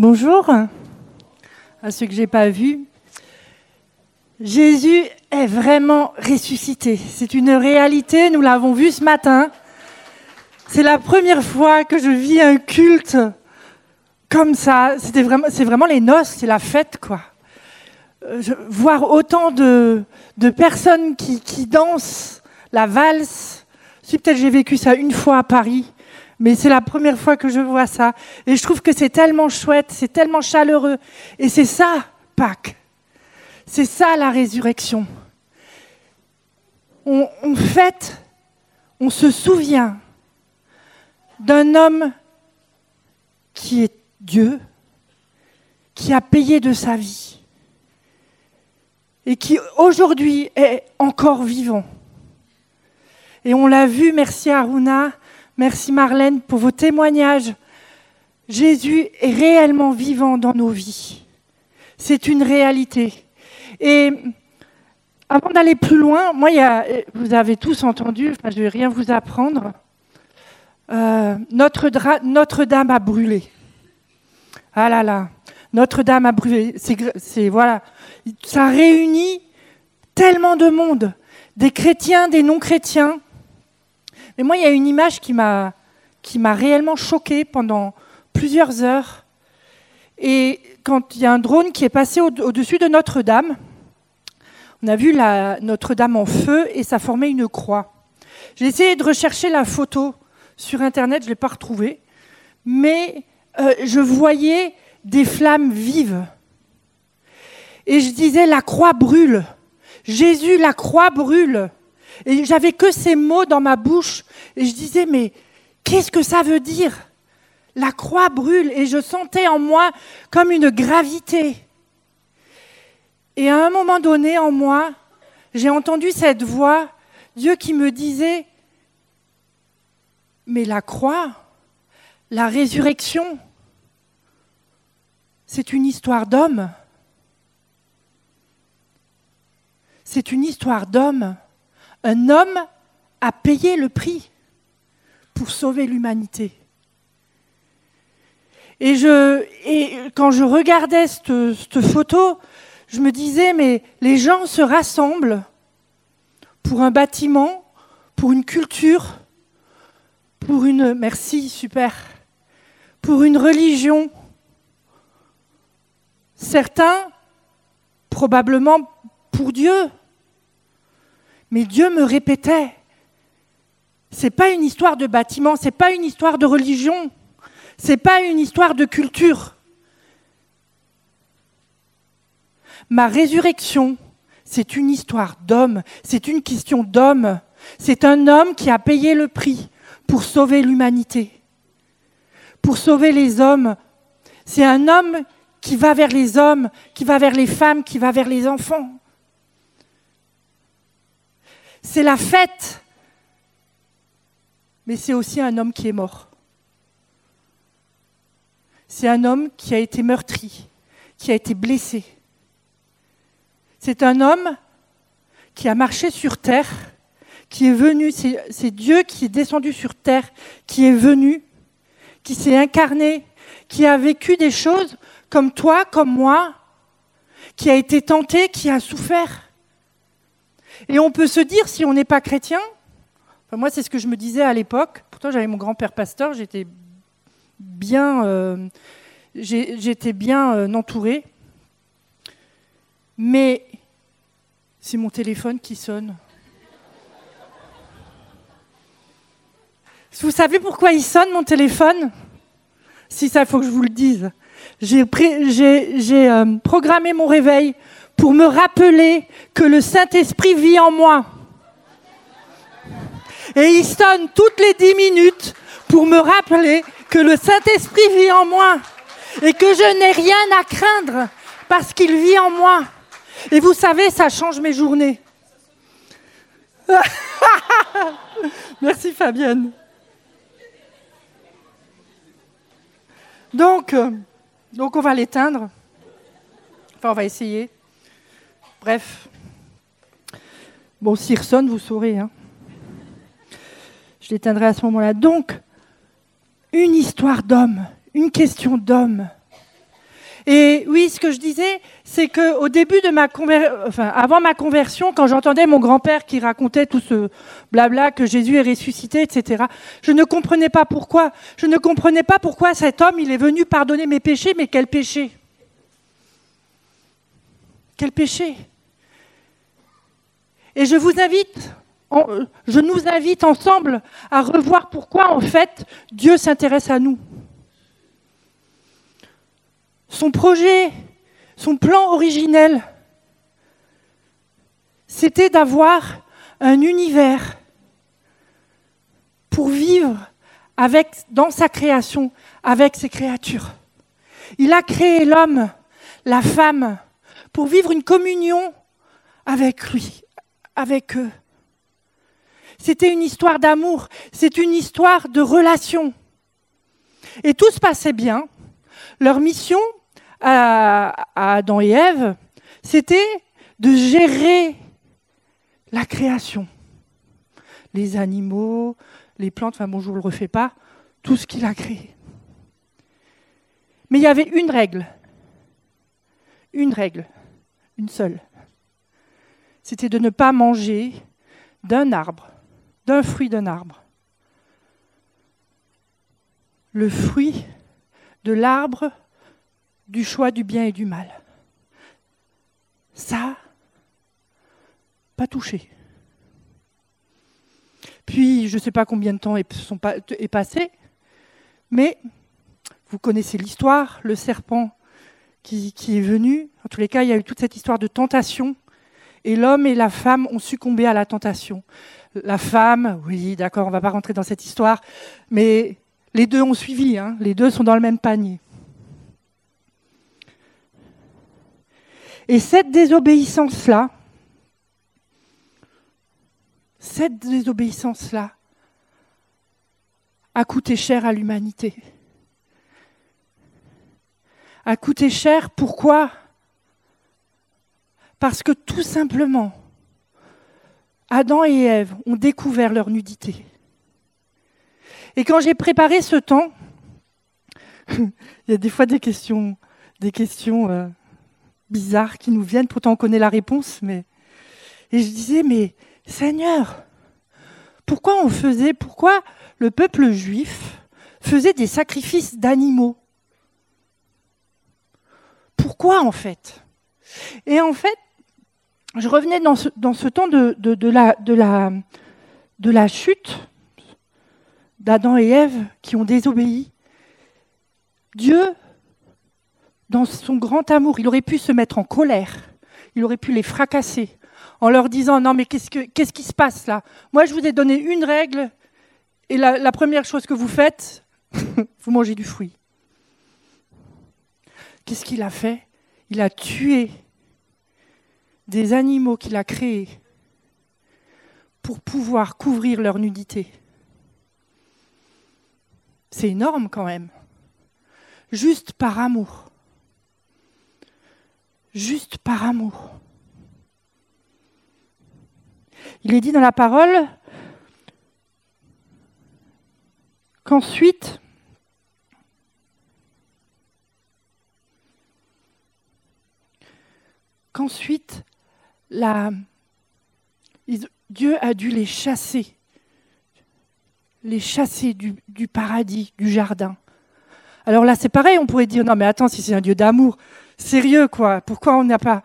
Bonjour à ceux que je n'ai pas vus. Jésus est vraiment ressuscité. C'est une réalité, nous l'avons vu ce matin. C'est la première fois que je vis un culte comme ça. C'est vraiment les noces, c'est la fête, quoi. Euh, voir autant de, personnes qui, qui, dansent la valse. Si peut-être j'ai vécu ça une fois à Paris, mais c'est la première fois que je vois ça. Et je trouve que c'est tellement chouette, c'est tellement chaleureux. Et c'est ça, Pâques. C'est ça la résurrection. On, on fête, on se souvient d'un homme qui est Dieu, qui a payé de sa vie et qui aujourd'hui est encore vivant. Et on l'a vu, merci Aruna, merci Marlène pour vos témoignages. Jésus est réellement vivant dans nos vies. C'est une réalité. Et avant d'aller plus loin, moi, vous avez tous entendu, je ne vais rien vous apprendre, euh, Notre-Dame a brûlé. Ah là là, Notre-Dame a brûlé. C'est voilà, ça réunit tellement de monde, des chrétiens, des non-chrétiens. Mais moi, il y a une image qui m'a qui m'a réellement choquée pendant plusieurs heures. Et quand il y a un drone qui est passé au-dessus de Notre-Dame, on a vu Notre-Dame en feu et ça formait une croix. J'ai essayé de rechercher la photo sur Internet, je ne l'ai pas retrouvée, mais euh, je voyais des flammes vives. Et je disais, la croix brûle. Jésus, la croix brûle. Et j'avais que ces mots dans ma bouche. Et je disais, mais qu'est-ce que ça veut dire? La croix brûle. Et je sentais en moi comme une gravité. Et à un moment donné, en moi, j'ai entendu cette voix, Dieu qui me disait, mais la croix, la résurrection, c'est une histoire d'homme. C'est une histoire d'homme. Un homme a payé le prix pour sauver l'humanité. Et, quand je regardais cette, cette photo, je me disais, mais les gens se rassemblent pour un bâtiment, pour une culture, pour une... Merci, super. Pour une religion. Certains, probablement pour Dieu. Mais Dieu me répétait, c'est pas une histoire de bâtiment, c'est pas une histoire de religion, c'est pas une histoire de culture. Ma résurrection, c'est une histoire d'homme, c'est une question d'homme. C'est un homme qui a payé le prix pour sauver l'humanité, pour sauver les hommes. C'est un homme qui va vers les hommes, qui va vers les femmes, qui va vers les enfants. C'est la fête, mais c'est aussi un homme qui est mort. C'est un homme qui a été meurtri, qui a été blessé. C'est un homme qui a marché sur terre qui est venu, c'est Dieu qui est descendu sur terre, qui est venu, qui s'est incarné, qui a vécu des choses comme toi, comme moi, qui a été tenté, qui a souffert. Et on peut se dire, si on n'est pas chrétien, moi c'est ce que je me disais à l'époque, pourtant j'avais mon grand-père pasteur, j'étais bien, euh, euh, entourée, mais c'est mon téléphone qui sonne. Vous savez pourquoi il sonne mon téléphone? Si ça, il faut que je vous le dise. J'ai euh, programmé mon réveil pour me rappeler que le Saint-Esprit vit en moi. Et il sonne toutes les dix minutes pour me rappeler que le Saint-Esprit vit en moi et que je n'ai rien à craindre parce qu'il vit en moi. Et vous savez, ça change mes journées. Merci Fabienne. Donc, euh, donc on va l'éteindre. Enfin, on va essayer. Bref. Bon, s'il ressonne, vous saurez. Hein. Je l'éteindrai à ce moment-là. Donc, une histoire d'homme, une question d'homme. Et oui, ce que je disais, c'est qu'au début de ma enfin, avant ma conversion, quand j'entendais mon grand-père qui racontait tout ce blabla que Jésus est ressuscité, etc., je ne comprenais pas pourquoi. Je ne comprenais pas pourquoi cet homme, il est venu pardonner mes péchés, mais quel péché? Quel péché Et je vous invite, je nous invite ensemble à revoir pourquoi, en fait, Dieu s'intéresse à nous. Son projet, son plan originel, c'était d'avoir un univers pour vivre dans sa création avec ses créatures. Il a créé l'homme, la femme, pour vivre une communion avec lui, avec eux. C'était une histoire d'amour, c'est une histoire de relation. Et tout se passait bien. Leur mission, à, Adam et Ève, c'était de gérer la création. Les animaux, les plantes, enfin bon, je ne le refais pas, tout ce qu'il a créé. Mais il y avait une règle, une règle, une seule. C'était de ne pas manger d'un arbre, d'un fruit d'un arbre. Le fruit de l'arbre du choix du bien et du mal. Ça, pas touché. Puis, je ne sais pas combien de temps est, passé, mais vous connaissez l'histoire, le serpent qui, est venu. En tous les cas, il y a eu toute cette histoire de tentation. Et l'homme et la femme ont succombé à la tentation. La femme, oui, d'accord, on ne va pas rentrer dans cette histoire, mais les deux ont suivi, hein, les deux sont dans le même panier. Et cette désobéissance-là, cette désobéissance-là a coûté cher à l'humanité. A coûté cher, pourquoi? Parce que tout simplement, Adam et Ève ont découvert leur nudité. Et quand j'ai préparé ce temps, il y a des fois des questions, euh, bizarres qui nous viennent, pourtant on connaît la réponse, mais. Et je disais, mais Seigneur, pourquoi on faisait, pourquoi le peuple juif faisait des sacrifices d'animaux? Pourquoi en fait? Et en fait, je revenais dans ce, temps de, la, chute d'Adam et Ève qui ont désobéi. Dieu dans son grand amour, il aurait pu se mettre en colère, il aurait pu les fracasser en leur disant non mais qu'est-ce, qui se passe là? Moi je vous ai donné une règle et la première chose que vous faites, vous mangez du fruit. Qu'est-ce qu'il a fait? Il a tué des animaux qu'il a créés pour pouvoir couvrir leur nudité. C'est énorme quand même. Juste par amour juste par amour. Il est dit dans la parole qu'ensuite, qu'ensuite, Dieu a dû les chasser, les chasser du, du paradis, du jardin. Alors là, c'est pareil, on pourrait dire, non mais attends, si c'est un Dieu d'amour, sérieux, quoi. Pourquoi on n'a pas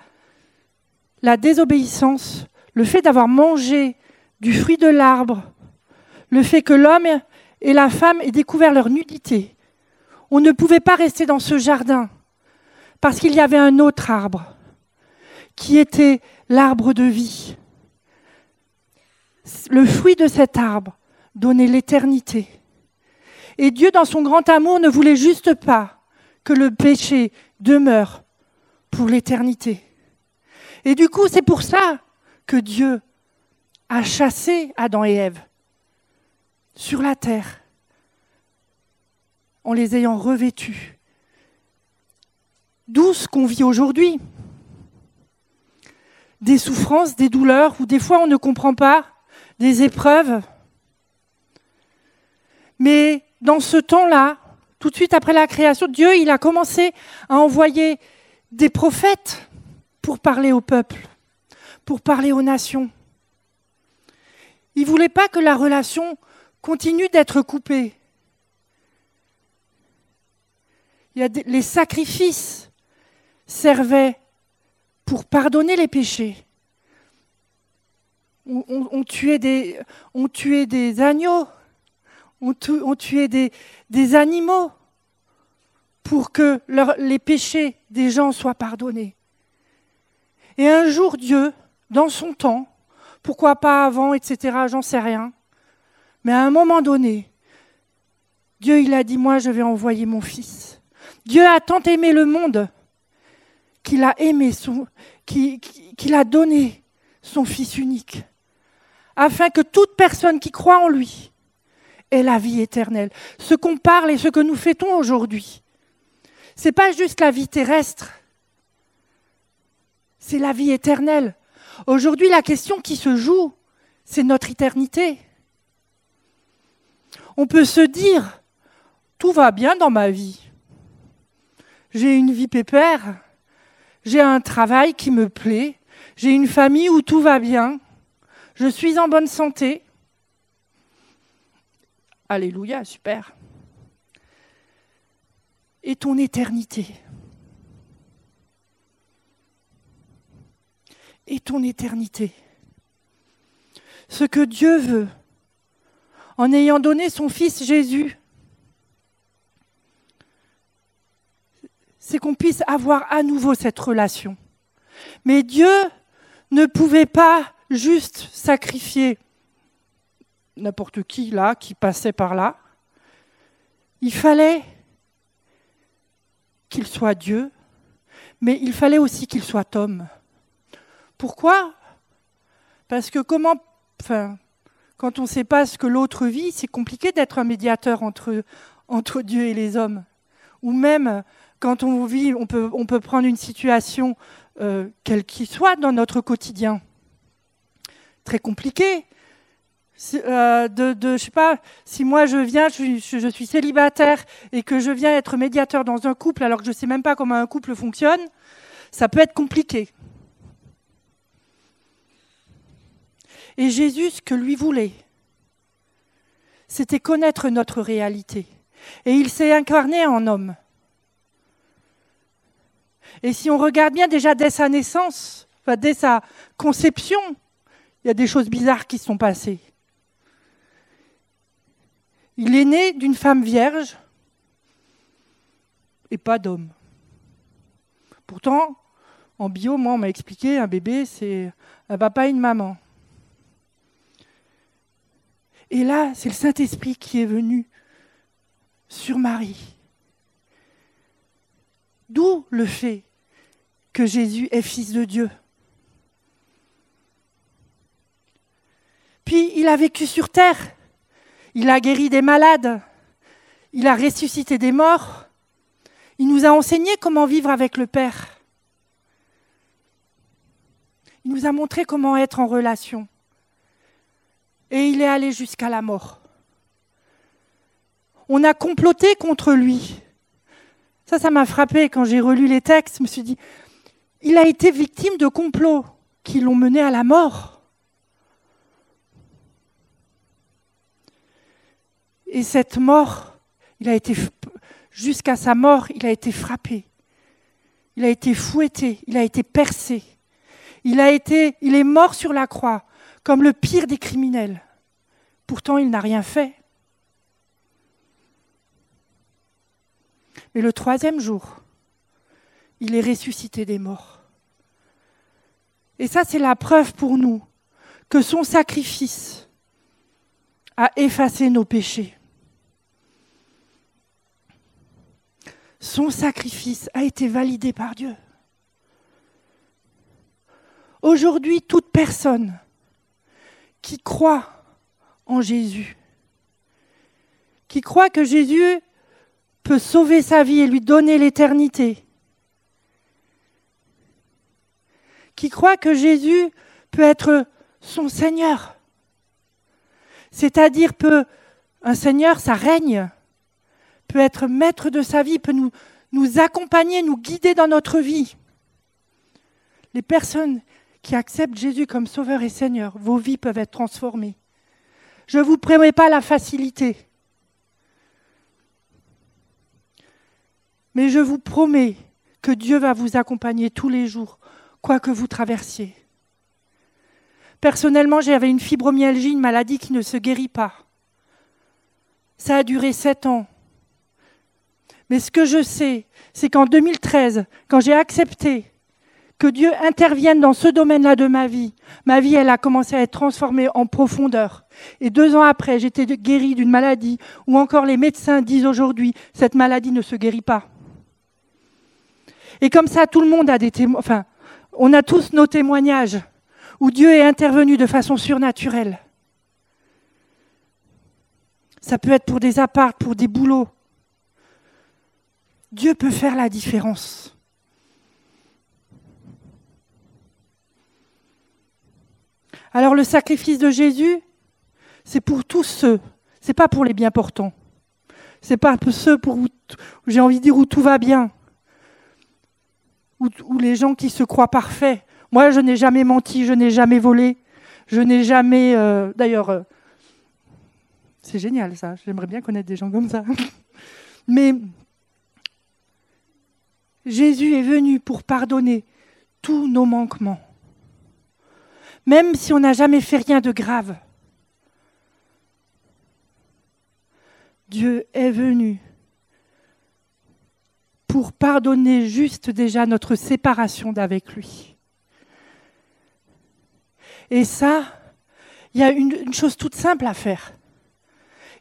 la désobéissance, le fait d'avoir mangé du fruit de l'arbre, le fait que l'homme et la femme aient découvert leur nudité. On ne pouvait pas rester dans ce jardin parce qu'il y avait un autre arbre qui était l'arbre de vie. Le fruit de cet arbre donnait l'éternité. Et Dieu, dans son grand amour, ne voulait juste pas que le péché demeure pour l'éternité. Et du coup, c'est pour ça que Dieu a chassé Adam et Ève sur la terre en les ayant revêtus. D'où ce qu'on vit aujourd'hui. Des souffrances, des douleurs, où des fois on ne comprend pas, des épreuves. Mais dans ce temps-là, Tout de suite après la création, Dieu, il a commencé à envoyer des prophètes pour parler au peuple, pour parler aux nations. Il ne voulait pas que la relation continue d'être coupée. Les sacrifices servaient pour pardonner les péchés. On, tuait, des, on tuait des agneaux, on, tuait des, animaux pour que les péchés des gens soient pardonnés. Et un jour, Dieu, dans son temps, pourquoi pas avant, etc., j'en sais rien, mais à un moment donné, Dieu, il a dit, moi, je vais envoyer mon fils. Dieu a tant aimé le monde qu'il a aimé, qu'il a donné son fils unique, afin que toute personne qui croit en lui ait la vie éternelle. Ce qu'on parle et ce que nous fêtons aujourd'hui, ce n'est pas juste la vie terrestre, c'est la vie éternelle. Aujourd'hui, la question qui se joue, c'est notre éternité. On peut se dire, tout va bien dans ma vie. J'ai une vie pépère, j'ai un travail qui me plaît, j'ai une famille où tout va bien, je suis en bonne santé. Alléluia, super. Et ton éternité Et ton éternité Ce que Dieu veut, en ayant donné son Fils Jésus, c'est qu'on puisse avoir à nouveau cette relation. Mais Dieu ne pouvait pas juste sacrifier n'importe qui là, qui passait par là. Il fallait qu'il soit Dieu, mais il fallait aussi qu'il soit homme. Pourquoi? Parce que comment, enfin, quand on ne sait pas ce que l'autre vit, c'est compliqué d'être un médiateur entre, entre Dieu et les hommes. Ou même quand on vit, on peut, prendre une situation, euh, quelle qu'il soit, dans notre quotidien. Très compliqué. Euh, de, de, je sais pas, si moi je viens, je, suis célibataire et que je viens être médiateur dans un couple alors que je ne sais même pas comment un couple fonctionne, ça peut être compliqué. Et Jésus, ce que lui voulait, c'était connaître notre réalité. Et il s'est incarné en homme. Et si on regarde bien déjà dès sa naissance, dès sa conception, il y a des choses bizarres qui sont passées. Il est né d'une femme vierge et pas d'homme. Pourtant, en bio, moi, on m'a expliqué, un bébé, c'est un papa et une maman. Et là, c'est le Saint-Esprit qui est venu sur Marie. D'où le fait que Jésus est fils de Dieu. Puis il a vécu sur terre, il a guéri des malades, il a ressuscité des morts, il nous a enseigné comment vivre avec le Père. Il nous a montré comment être en relation. Et il est allé jusqu'à la mort. On a comploté contre lui. Ça, ça m'a frappé quand j'ai relu les textes. Je me suis dit, il a été victime de complots qui l'ont mené à la mort. Et cette mort, il a été jusqu'à sa mort, il a été frappé. Il a été fouetté, il a été percé. Il a été il est mort sur la croix comme le pire des criminels. Pourtant, il n'a rien fait. Mais le troisième jour, il est ressuscité des morts. Et ça, c'est la preuve pour nous que son sacrifice a effacé nos péchés. Son sacrifice a été validé par Dieu. Aujourd'hui, toute personne qui croit en Jésus, qui croit que Jésus peut sauver sa vie et lui donner l'éternité, qui croit que Jésus peut être son Seigneur? C'est-à-dire peut un Seigneur, ça règne, peut être maître de sa vie, peut nous, nous accompagner, nous guider dans notre vie. Les personnes qui acceptent Jésus comme Sauveur et Seigneur, vos vies peuvent être transformées. Je ne vous promets pas la facilité, mais je vous promets que Dieu va vous accompagner tous les jours, quoi que vous traversiez. Personnellement, j'avais une fibromyalgie, une maladie qui ne se guérit pas. Ça a duré sept ans. Mais ce que je sais, c'est qu'en 2013, quand j'ai accepté que Dieu intervienne dans ce domaine-là de ma vie, ma vie, elle a commencé à être transformée en profondeur. Et deux ans après, j'étais guérie d'une maladie où encore les médecins disent aujourd'hui, cette maladie ne se guérit pas. Et comme ça, tout le monde a des témoignages, enfin, on a tous nos témoignages où Dieu est intervenu de façon surnaturelle. Ça peut être pour des apparts, pour des boulots. Dieu peut faire la différence. Alors le sacrifice de Jésus, c'est pour tous ceux, c'est pas pour les bien portants. C'est pas pour ceux pour j'ai envie de dire où tout va bien. Ou, les gens qui se croient parfaits. Moi, je n'ai jamais menti, je n'ai jamais volé, je n'ai jamais. Euh, d'ailleurs, euh, c'est génial ça. J'aimerais bien connaître des gens comme ça. Mais Jésus est venu pour pardonner tous nos manquements même si on n'a jamais fait rien de grave. Dieu est venu pour pardonner juste déjà notre séparation d'avec lui. Et ça, il y a une, chose toute simple à faire.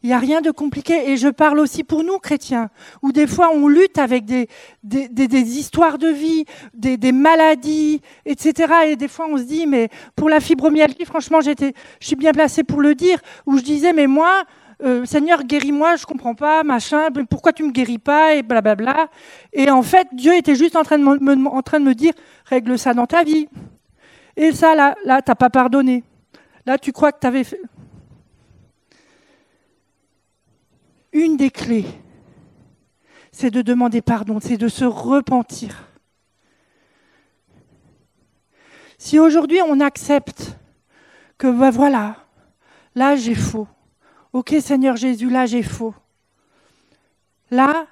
Il n'y a rien de compliqué. Et je parle aussi pour nous, chrétiens, où des fois on lutte avec des, des, histoires de vie, des, des, maladies, etc. Et des fois on se dit, mais pour la fibromyalgie, franchement, j'étais, je suis bien placée pour le dire, où je disais, mais moi, euh, Seigneur, guéris-moi, je comprends pas, machin, pourquoi tu me guéris pas, et blablabla. Et en fait, Dieu était juste en train de me, en train de me dire, règle ça dans ta vie. Et ça, là, là, t'as pas pardonné. Là, tu crois que tu avais fait une des clés, c'est de demander pardon, c'est de se repentir. Si aujourd'hui on accepte que ben voilà, là j'ai faux. Ok Seigneur Jésus, là j'ai faux. Là,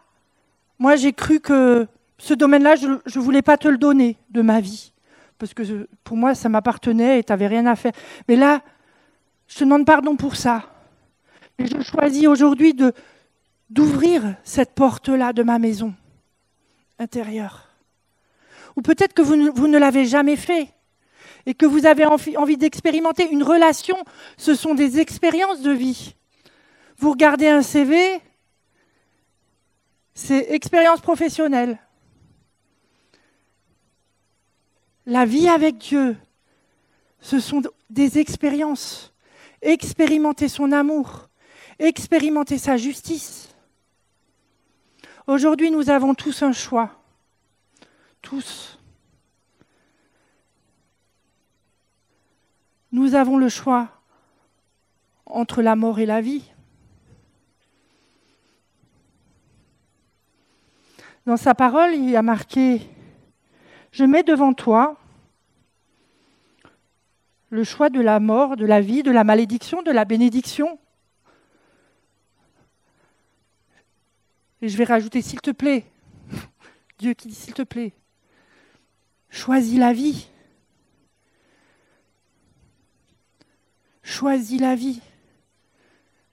moi j'ai cru que ce domaine-là, je ne voulais pas te le donner de ma vie. Parce que pour moi, ça m'appartenait et tu n'avais rien à faire. Mais là, je te demande pardon pour ça. Et je choisis aujourd'hui d'ouvrir cette porte-là de ma maison intérieure. Ou peut-être que vous ne, l'avez jamais fait et que vous avez envie d'expérimenter une relation. Ce sont des expériences de vie. Vous regardez un CV, c'est expérience professionnelle. La vie avec Dieu, ce sont des expériences. Expérimenter son amour, expérimenter sa justice, Aujourd'hui, nous avons tous un choix. Tous. Nous avons le choix entre la mort et la vie. Dans sa parole, il a marqué, je mets devant toi le choix de la mort, de la vie, de la malédiction, de la bénédiction. Et je vais rajouter s'il te plaît. Dieu qui dit s'il te plaît. Choisis la vie. Choisis la vie.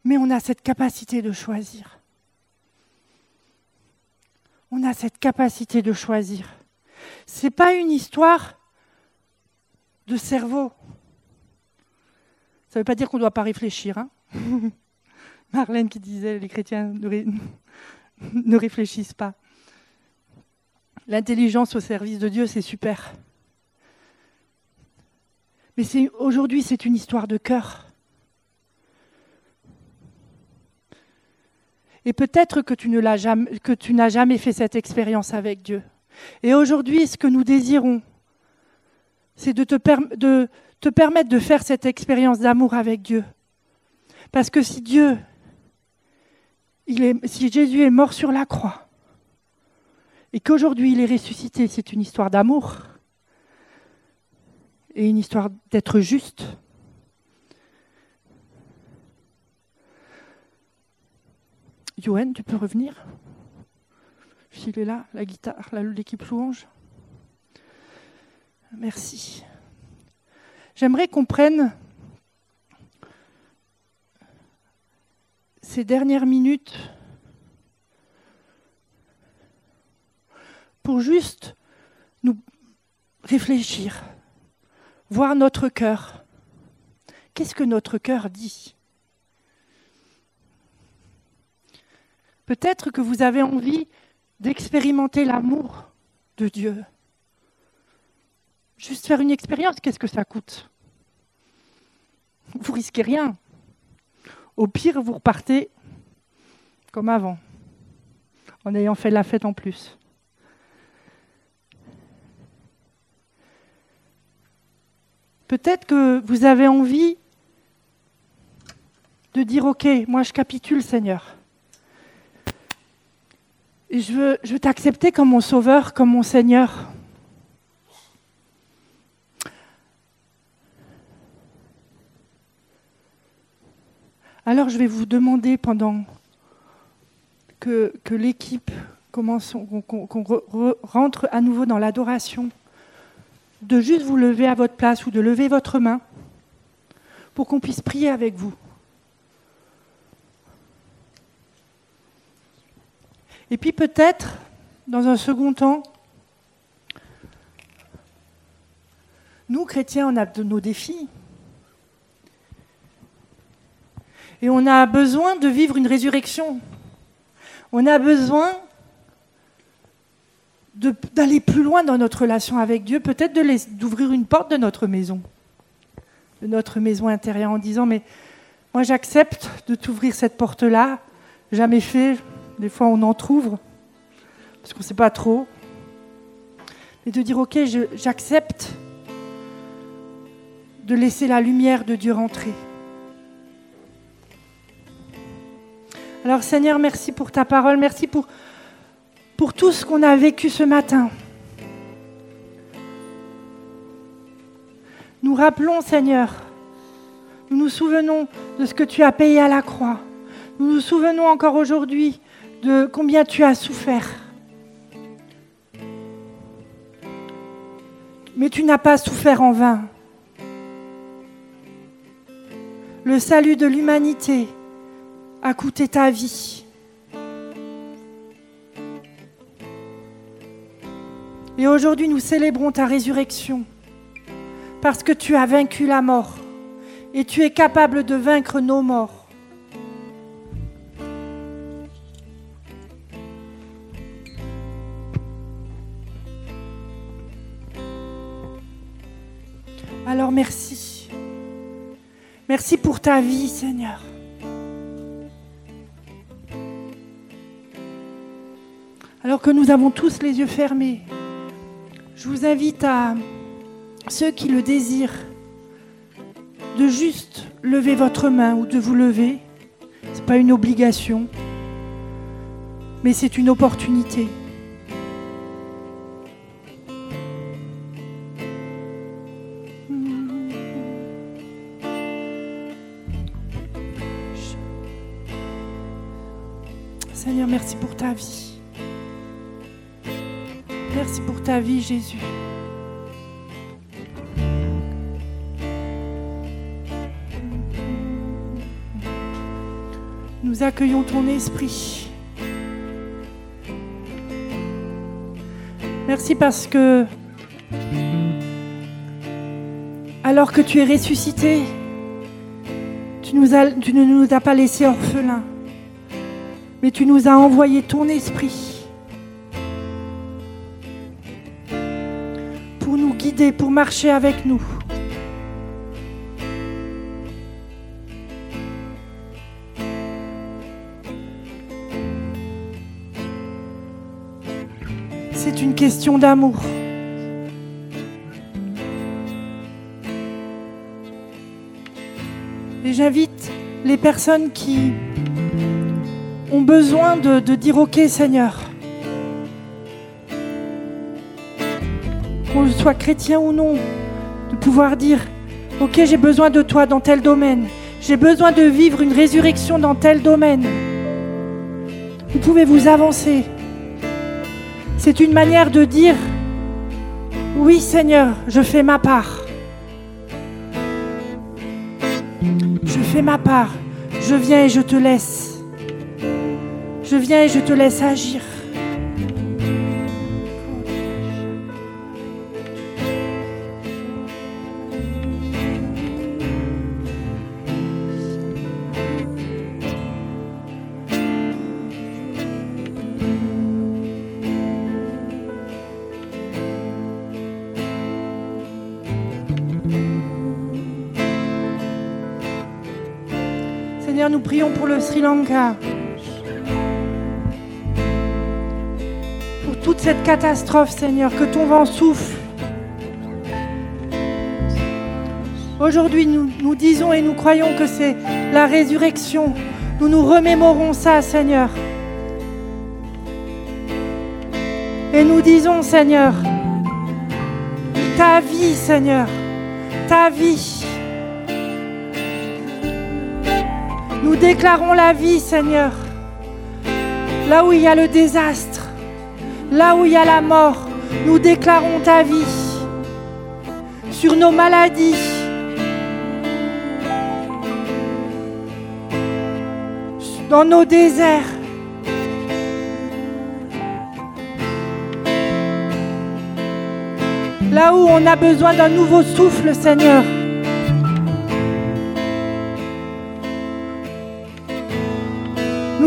Mais on a cette capacité de choisir. On a cette capacité de choisir. Ce n'est pas une histoire de cerveau. Ça ne veut pas dire qu'on ne doit pas réfléchir. Hein Marlène qui disait les chrétiens ne réfléchissent pas. L'intelligence au service de Dieu, c'est super. Mais aujourd'hui, c'est une histoire de cœur. Et peut-être que tu n'as jamais fait cette expérience avec Dieu. Et aujourd'hui, ce que nous désirons, c'est de, te permettre de faire cette expérience d'amour avec Dieu. Parce que si Dieu si Jésus est mort sur la croix et qu'aujourd'hui il est ressuscité, c'est une histoire d'amour et une histoire d'être juste. Yoann, tu peux revenir? Il est là, la guitare, l'équipe louange. Merci. J'aimerais qu'on prenne ces dernières minutes pour juste nous réfléchir, voir notre cœur. Qu'est-ce que notre cœur dit? Peut-être que vous avez envie d'expérimenter l'amour de Dieu. Juste faire une expérience, qu'est-ce que ça coûte? Vous risquez rien. Au pire, vous repartez comme avant, en ayant fait la fête en plus. Peut-être que vous avez envie de dire, OK, moi je capitule Seigneur. Et je veux, je veux t'accepter comme mon sauveur, comme mon Seigneur. Alors je vais vous demander pendant que, l'équipe commence, qu'on rentre à nouveau dans l'adoration, de juste vous lever à votre place ou de lever votre main pour qu'on puisse prier avec vous. Et puis peut-être, dans un second temps, nous, chrétiens, on a de nos défis. Et on a besoin de vivre une résurrection. On a besoin d'aller plus loin dans notre relation avec Dieu, peut-être d'ouvrir une porte de notre maison, de notre maison intérieure en disant, mais moi j'accepte de t'ouvrir cette porte-là, jamais fait, des fois on en trouve, parce qu'on ne sait pas trop, et de dire, ok, j'accepte de laisser la lumière de Dieu rentrer. Alors Seigneur, merci pour ta parole, merci pour, pour tout ce qu'on a vécu ce matin. Nous rappelons, Seigneur, nous nous souvenons de ce que tu as payé à la croix. Nous nous souvenons encore aujourd'hui de combien tu as souffert. Mais tu n'as pas souffert en vain. Le salut de l'humanité a coûté ta vie. Et aujourd'hui, nous célébrons ta résurrection parce que tu as vaincu la mort et tu es capable de vaincre nos morts. Merci. Merci pour ta vie, Seigneur. alors que nous avons tous les yeux fermés, je vous invite à ceux qui le désirent de juste lever votre main ou de vous lever. Ce n'est pas une obligation, mais c'est une opportunité. Merci pour ta vie, Jésus. Nous accueillons ton esprit. Merci parce que, alors que tu es ressuscité, tu, ne nous as pas laissés orphelins, mais tu nous as envoyé ton esprit pour marcher avec nous. C'est une question d'amour. Et j'invite les personnes qui ont besoin de, dire Ok, Seigneur. Qu'on soit chrétien ou non, de pouvoir dire Ok, j'ai besoin de toi dans tel domaine. J'ai besoin de vivre une résurrection dans tel domaine. Vous pouvez vous avancer. C'est une manière de dire Oui, Seigneur, je fais ma part. Je fais ma part. Je viens et je te laisse. Je viens et je te laisse agir. Seigneur, nous prions pour le Sri Lanka. Pour toute cette catastrophe, Seigneur, que ton vent souffle. Aujourd'hui, nous, nous disons et nous croyons que c'est la résurrection. Nous nous remémorons ça, Seigneur. Et nous disons, Seigneur, ta vie, Seigneur, ta vie. Nous déclarons la vie, Seigneur. Là où il y a le désastre, là où il y a la mort, nous déclarons ta vie. Sur nos maladies, dans nos déserts. Là où on a besoin d'un nouveau souffle, Seigneur.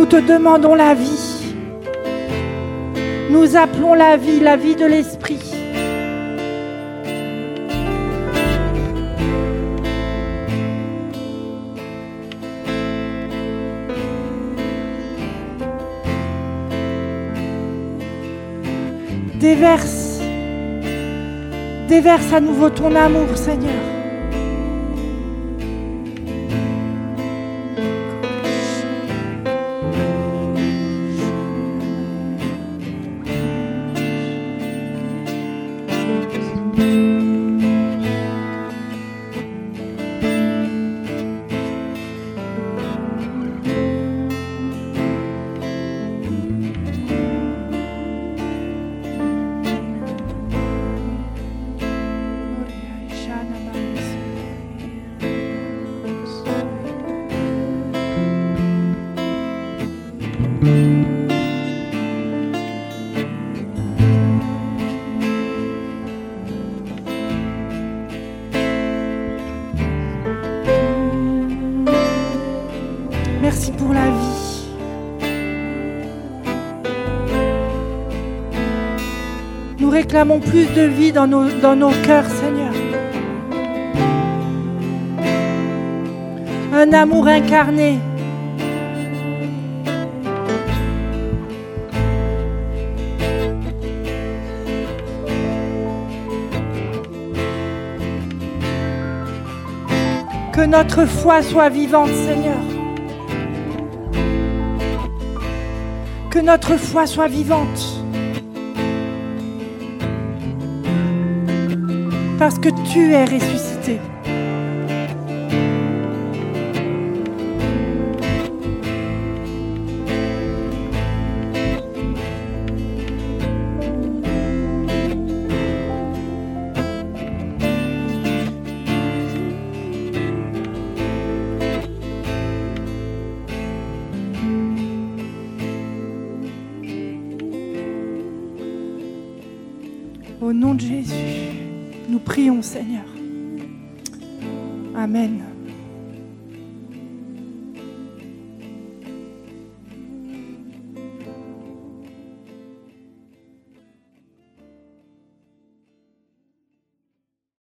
Nous te demandons la vie. Nous appelons la vie, la vie de l'Esprit. Déverse, déverse à nouveau ton amour, Seigneur. Réclamons plus de vie dans nos, dans nos cœurs, Seigneur. Un amour incarné. Que notre foi soit vivante, Seigneur. Que notre foi soit vivante. Parce que tu es ressuscité.